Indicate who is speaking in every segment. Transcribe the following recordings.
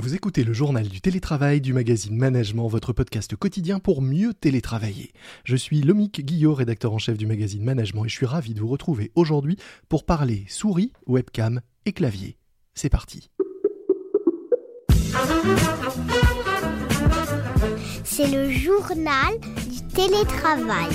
Speaker 1: Vous écoutez le journal du télétravail du magazine Management, votre podcast quotidien pour mieux télétravailler. Je suis Lomique Guillot, rédacteur en chef du magazine Management, et je suis ravi de vous retrouver aujourd'hui pour parler souris, webcam et clavier. C'est parti.
Speaker 2: C'est le journal du télétravail.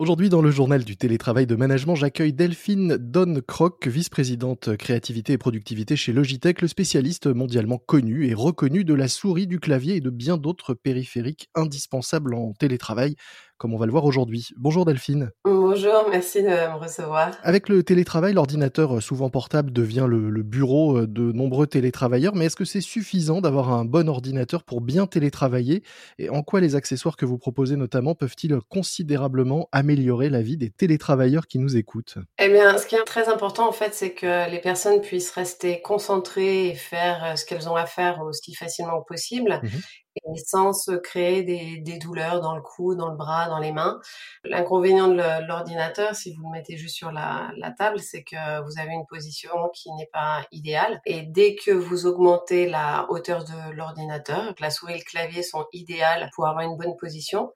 Speaker 1: Aujourd'hui, dans le journal du télétravail de management, j'accueille Delphine Don-Croc, vice-présidente créativité et productivité chez Logitech, le spécialiste mondialement connu et reconnu de la souris, du clavier et de bien d'autres périphériques indispensables en télétravail comme on va le voir aujourd'hui. Bonjour Delphine.
Speaker 3: Bonjour, merci de me recevoir.
Speaker 1: Avec le télétravail, l'ordinateur euh, souvent portable devient le, bureau euh, de nombreux télétravailleurs, mais est-ce que c'est suffisant d'avoir un bon ordinateur pour bien télétravailler? Et en quoi les accessoires que vous proposez notamment peuvent-ils considérablement améliorer la vie des télétravailleurs qui nous écoutent?
Speaker 3: Eh bien, ce qui est très important en fait, c'est que les personnes puissent rester concentrées et faire euh, ce qu'elles ont à faire aussi facilement que possible. Mmh et sans se créer des, douleurs dans le cou, dans le bras, dans les mains. L'inconvénient de l'ordinateur, si vous le mettez juste sur la, la table, c'est que vous avez une position qui n'est pas idéale. Et dès que vous augmentez la hauteur de l'ordinateur, la souris et le clavier sont idéales pour avoir une bonne position.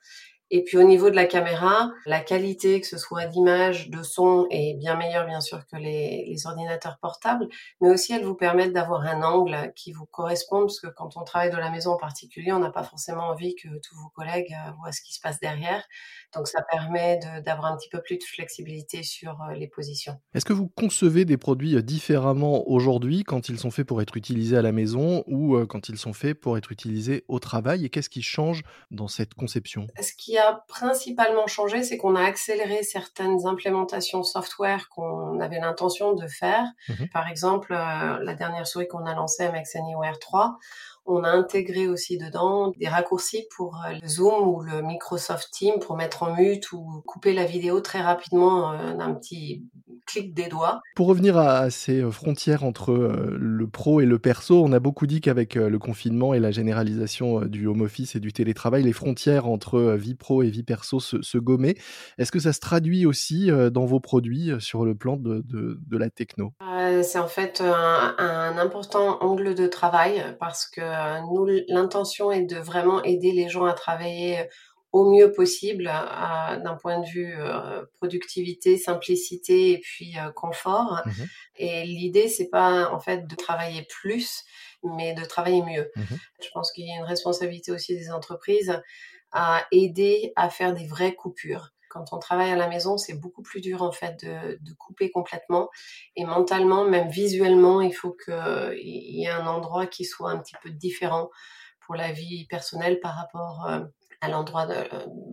Speaker 3: Et puis au niveau de la caméra, la qualité, que ce soit d'image, de son, est bien meilleure bien sûr que les, les, ordinateurs portables, mais aussi elles vous permettent d'avoir un angle qui vous correspond, parce que quand on travaille de la maison en particulier, on n'a pas forcément envie que tous vos collègues euh, voient ce qui se passe derrière. Donc ça permet d'avoir un petit peu plus de flexibilité sur euh, les positions.
Speaker 1: Est-ce que vous concevez des produits euh, différemment aujourd'hui quand ils sont faits pour être utilisés à la maison ou quand ils sont faits pour être utilisés au travail? Et qu'est-ce qui change dans cette conception?
Speaker 3: Ce qui a principalement changé, c'est qu'on a accéléré certaines implémentations software qu'on avait l'intention de faire. Mmh Par exemple, la dernière souris qu'on a lancée, MX Anywhere 3, on a intégré aussi dedans des raccourcis pour euh, le Zoom ou le Microsoft Teams pour mettre en mute ou couper la vidéo très rapidement euh, d'un petit clic des doigts.
Speaker 1: Pour revenir à ces euh, frontières entre le pro et le perso, on a beaucoup dit qu'avec le confinement et la généralisation du home office et du télétravail, les frontières entre vie pro et vie perso se, gommaient. Est-ce que ça se traduit aussi dans vos produits sur le plan de, la techno?
Speaker 3: C'est en fait un important angle de travail parce que euh, nous, l'intention est de vraiment aider les gens à travailler euh, au mieux possible d'un point de vue euh, productivité, simplicité et puis confort. Mmh et l'idée, c'est pas en fait de travailler plus, mais de travailler mieux. Mmh Je pense qu'il y a une responsabilité aussi des entreprises à aider à faire des vraies coupures quand on travaille à la maison, c'est beaucoup plus dur en fait de, de, couper complètement. Et mentalement, même visuellement, il faut qu'il y ait un endroit qui soit un petit peu différent pour la vie personnelle par rapport euh, à l'endroit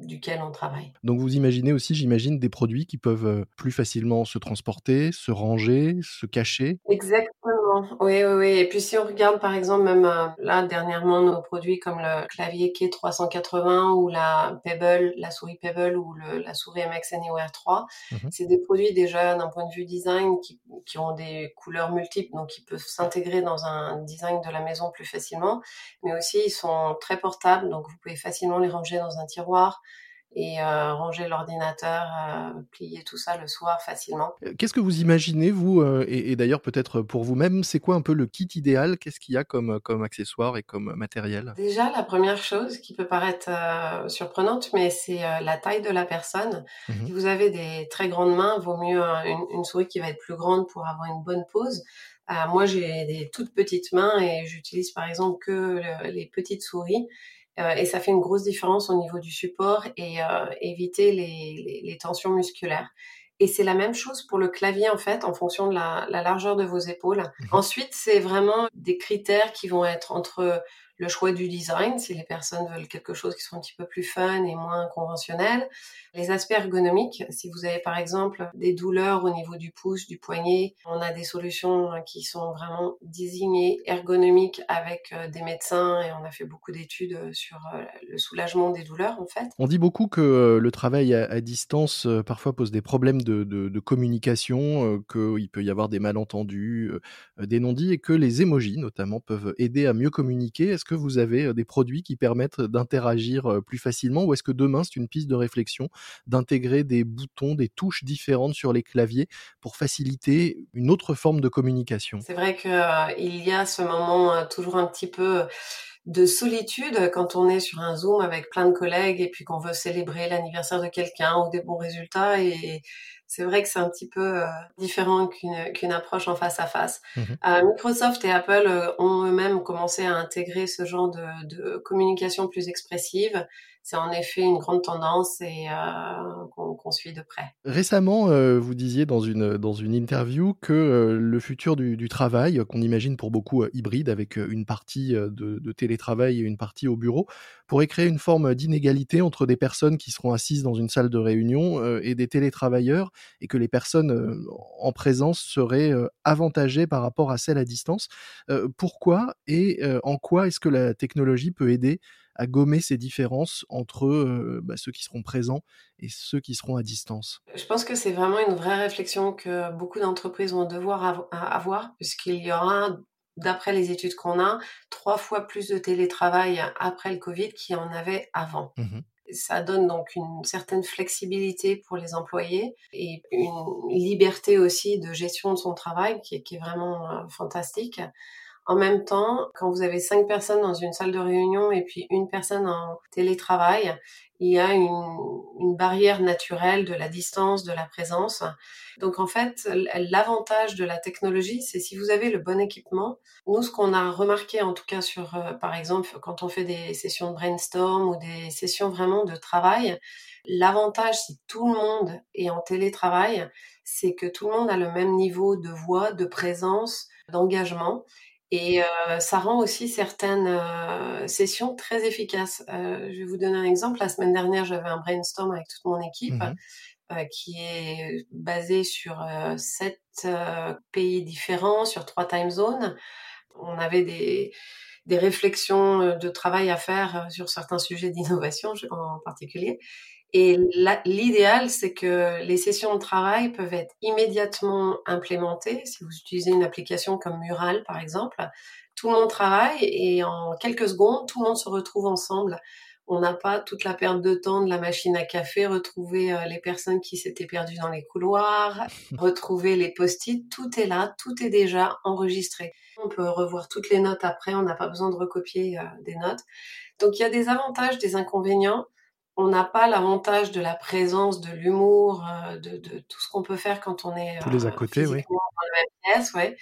Speaker 3: duquel on travaille.
Speaker 1: Donc vous imaginez aussi, j'imagine, des produits qui peuvent euh, plus facilement se transporter, se ranger, se cacher?
Speaker 3: Exactement, oui, oui, oui. Et puis si on regarde par exemple même euh, là dernièrement nos produits comme le clavier Key 380 ou la Pebble, la souris Pebble ou le, la souris MX Anywhere 3, mmh c'est des produits déjà d'un point de vue design qui, qui ont des couleurs multiples, donc qui peuvent s'intégrer dans un design de la maison plus facilement, mais aussi ils sont très portables, donc vous pouvez facilement les ranger dans un tiroir et euh, ranger l'ordinateur, euh, plier tout ça le soir facilement.
Speaker 1: Euh, qu'est-ce que vous imaginez, vous, et, d'ailleurs peut-être pour vous-même, c'est quoi un peu le kit idéal? Qu'est-ce qu'il y a comme, comme accessoire et comme matériel?
Speaker 3: Déjà, la première chose qui peut paraître surprenante, mais c'est la taille de la personne. Mmh si vous avez des très grandes mains, vaut mieux une, une, souris qui va être plus grande pour avoir une bonne pose. moi, j'ai des toutes petites mains et j'utilise par exemple que les petites souris. Euh, et ça fait une grosse différence au niveau du support et euh, éviter les, les, tensions musculaires. Et c'est la même chose pour le clavier en fait, en fonction de la, la largeur de vos épaules. Mmh Ensuite, c'est vraiment des critères qui vont être entre le choix du design, si les personnes veulent quelque chose qui soit un petit peu plus fun et moins conventionnel. Les aspects ergonomiques, si vous avez par exemple des douleurs au niveau du pouce, du poignet, on a des solutions qui sont vraiment désignées ergonomiques avec euh, des médecins et on a fait beaucoup d'études euh, sur euh, le soulagement des douleurs en fait.
Speaker 1: On dit beaucoup que le travail à, distance parfois pose des problèmes de, de communication, qu'il peut y avoir des malentendus, des non-dits et que les émojis notamment peuvent aider à mieux communiquer. Est-ce que vous avez des produits qui permettent d'interagir plus facilement ou est-ce que demain c'est une piste de réflexion d'intégrer des boutons, des touches différentes sur les claviers pour faciliter une autre forme de communication?
Speaker 3: C'est vrai qu'il y a ce moment toujours un petit peu de solitude quand on est sur un Zoom avec plein de collègues et puis qu'on veut célébrer l'anniversaire de quelqu'un ou des bons résultats et c'est vrai que c'est un petit peu euh, différent qu'une approche en face à face. Mmh euh, Microsoft et Apple euh, ont eux-mêmes commencé à intégrer ce genre de, de communication plus expressive c'est en effet une grande tendance et euh, qu'on suit de près.
Speaker 1: Récemment, euh, vous disiez dans une, dans une interview que euh, le futur du, travail, qu'on imagine pour beaucoup hybride, avec une partie de, de, télétravail et une partie au bureau, pourrait créer une forme d'inégalité entre des personnes qui seront assises dans une salle de réunion et des télétravailleurs, et que les personnes en présence seraient avantagées par rapport à celles à distance. pourquoi et en quoi est-ce que la technologie peut aider à gommer ces différences entre bah, ceux qui seront présents et ceux qui seront à distance?
Speaker 3: Je pense que c'est vraiment une vraie réflexion que beaucoup d'entreprises vont devoir avoir, puisqu'il y aura, d'après les études qu'on a, trois fois plus de télétravail après le Covid qu'il y en avait avant. Mmh Ça donne donc une certaine flexibilité pour les employés et une liberté aussi de gestion de son travail qui est, vraiment fantastique. En même temps, quand vous avez cinq personnes dans une salle de réunion et puis une personne en télétravail, il y a une, barrière naturelle de la distance, de la présence. Donc en fait, l'avantage de la technologie, c'est si vous avez le bon équipement. Nous, ce qu'on a remarqué, en tout cas sur, euh, par exemple, quand on fait des sessions de brainstorm ou des sessions vraiment de travail, l'avantage, si tout le monde est en télétravail, c'est que tout le monde a le même niveau de voix, de présence, d'engagement. Et euh, ça rend aussi certaines euh, sessions très efficaces. Euh, je vais vous donner un exemple. La semaine dernière, j'avais un brainstorm avec toute mon équipe mmh qui est basé sur sept pays différents, sur trois time zones. On avait des, des réflexions de travail à faire sur certains sujets d'innovation en particulier. Et l'idéal, c'est que les sessions de travail peuvent être immédiatement implémentées. Si vous utilisez une application comme Mural, par exemple, tout le monde travaille et en quelques secondes, tout le monde se retrouve ensemble. On n'a pas toute la perte de temps de la machine à café, retrouver euh, les personnes qui s'étaient perdues dans les couloirs, retrouver les post-it. Tout est là, tout est déjà enregistré. On peut revoir toutes les notes après, on n'a pas besoin de recopier euh, des notes. Donc il y a des avantages, des inconvénients on n'a pas l'avantage de la présence, de l'humour, euh, de, tout ce qu'on peut faire quand on est
Speaker 1: tous les à côté, oui.
Speaker 3: dans la même pièce, ouais.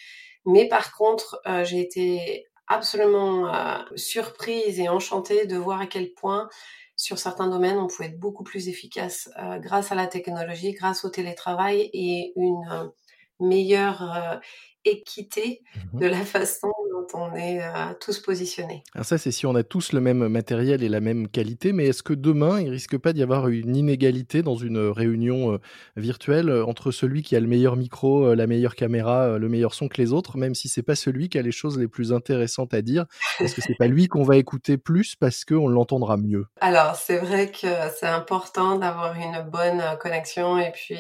Speaker 3: Mais par contre, j'ai été absolument surprise et enchantée de voir à quel point sur certains domaines, on pouvait être beaucoup plus efficace grâce à la technologie, grâce au télétravail et une meilleure équité mmh de la façon on est euh, tous positionnés.
Speaker 1: Alors ça, c'est si on a tous le même matériel et la même qualité, mais est-ce que demain, il risque pas d'y avoir une inégalité dans une réunion euh, virtuelle euh, entre celui qui a le meilleur micro, la meilleure caméra, le meilleur son que les autres, même si c'est pas celui qui a les choses les plus intéressantes à dire? Est-ce que c'est pas lui qu'on va écouter plus parce qu'on l'entendra mieux?
Speaker 3: Alors, c'est vrai que c'est important d'avoir une bonne connexion et puis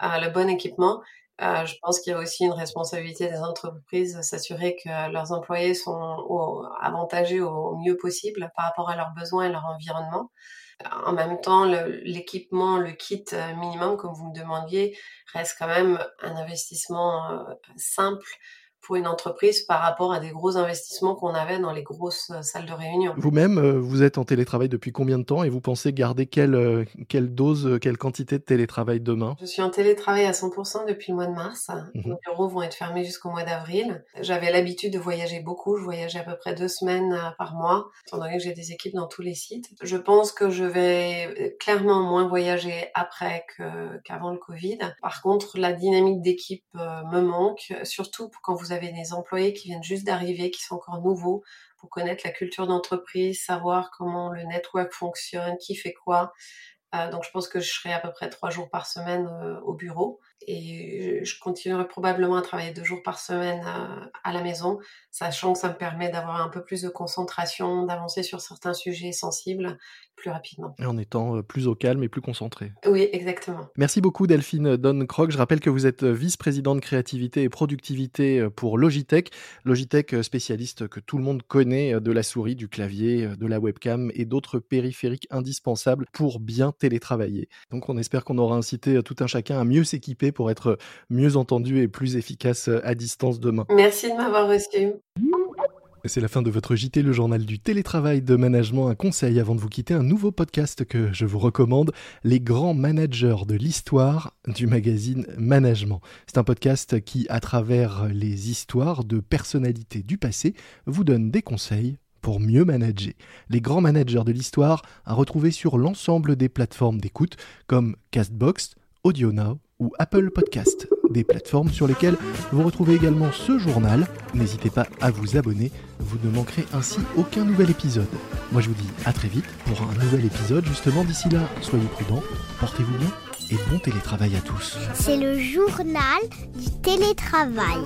Speaker 3: le bon équipement. Euh, je pense qu'il y a aussi une responsabilité des entreprises s'assurer que leurs employés sont avantagés au mieux possible par rapport à leurs besoins et leur environnement. En même temps, l'équipement, le, kit euh, minimum, comme vous me demandiez, reste quand même un investissement euh, simple pour une entreprise par rapport à des gros investissements qu'on avait dans les grosses euh, salles de réunion.
Speaker 1: Vous-même, euh, vous êtes en télétravail depuis combien de temps et vous pensez garder quelle, euh, quelle dose, quelle quantité de télétravail demain?
Speaker 3: Je suis en télétravail à 100% depuis le mois de mars. Mmh Les bureaux vont être fermés jusqu'au mois d'avril. J'avais l'habitude de voyager beaucoup. Je voyageais à peu près deux semaines par mois, étant donné que j'ai des équipes dans tous les sites. Je pense que je vais clairement moins voyager après qu'avant le Covid. Par contre, la dynamique d'équipe me manque, surtout quand vous avez avez des employés qui viennent juste d'arriver, qui sont encore nouveaux, pour connaître la culture d'entreprise, savoir comment le network fonctionne, qui fait quoi. Euh, donc je pense que je serai à peu près trois jours par semaine euh, au bureau et je continuerai probablement à travailler deux jours par semaine euh, à la maison, sachant que ça me permet d'avoir un peu plus de concentration, d'avancer sur certains sujets sensibles plus rapidement.
Speaker 1: Et en étant plus au calme et plus concentré.
Speaker 3: Oui, exactement.
Speaker 1: Merci beaucoup Delphine Don-Croc. Je rappelle que vous êtes vice-présidente créativité et productivité pour Logitech. Logitech, spécialiste que tout le monde connaît de la souris, du clavier, de la webcam et d'autres périphériques indispensables pour bien télétravailler. Donc on espère qu'on aura incité tout un chacun à mieux s'équiper pour être mieux entendu et plus efficace à distance demain.
Speaker 3: Merci de m'avoir reçu.
Speaker 1: C'est la fin de votre JT, le journal du télétravail de management. Un conseil avant de vous quitter, un nouveau podcast que je vous recommande, Les grands managers de l'histoire du magazine Management. C'est un podcast qui, à travers les histoires de personnalités du passé, vous donne des conseils pour mieux manager. Les grands managers de l'histoire à retrouver sur l'ensemble des plateformes d'écoute comme Castbox, AudioNow ou Apple Podcast, des plateformes sur lesquelles vous retrouvez également ce journal. N'hésitez pas à vous abonner, vous ne manquerez ainsi aucun nouvel épisode. Moi je vous dis à très vite pour un nouvel épisode justement d'ici là. Soyez prudents, portez-vous bien et bon télétravail à tous.
Speaker 2: C'est le journal du télétravail.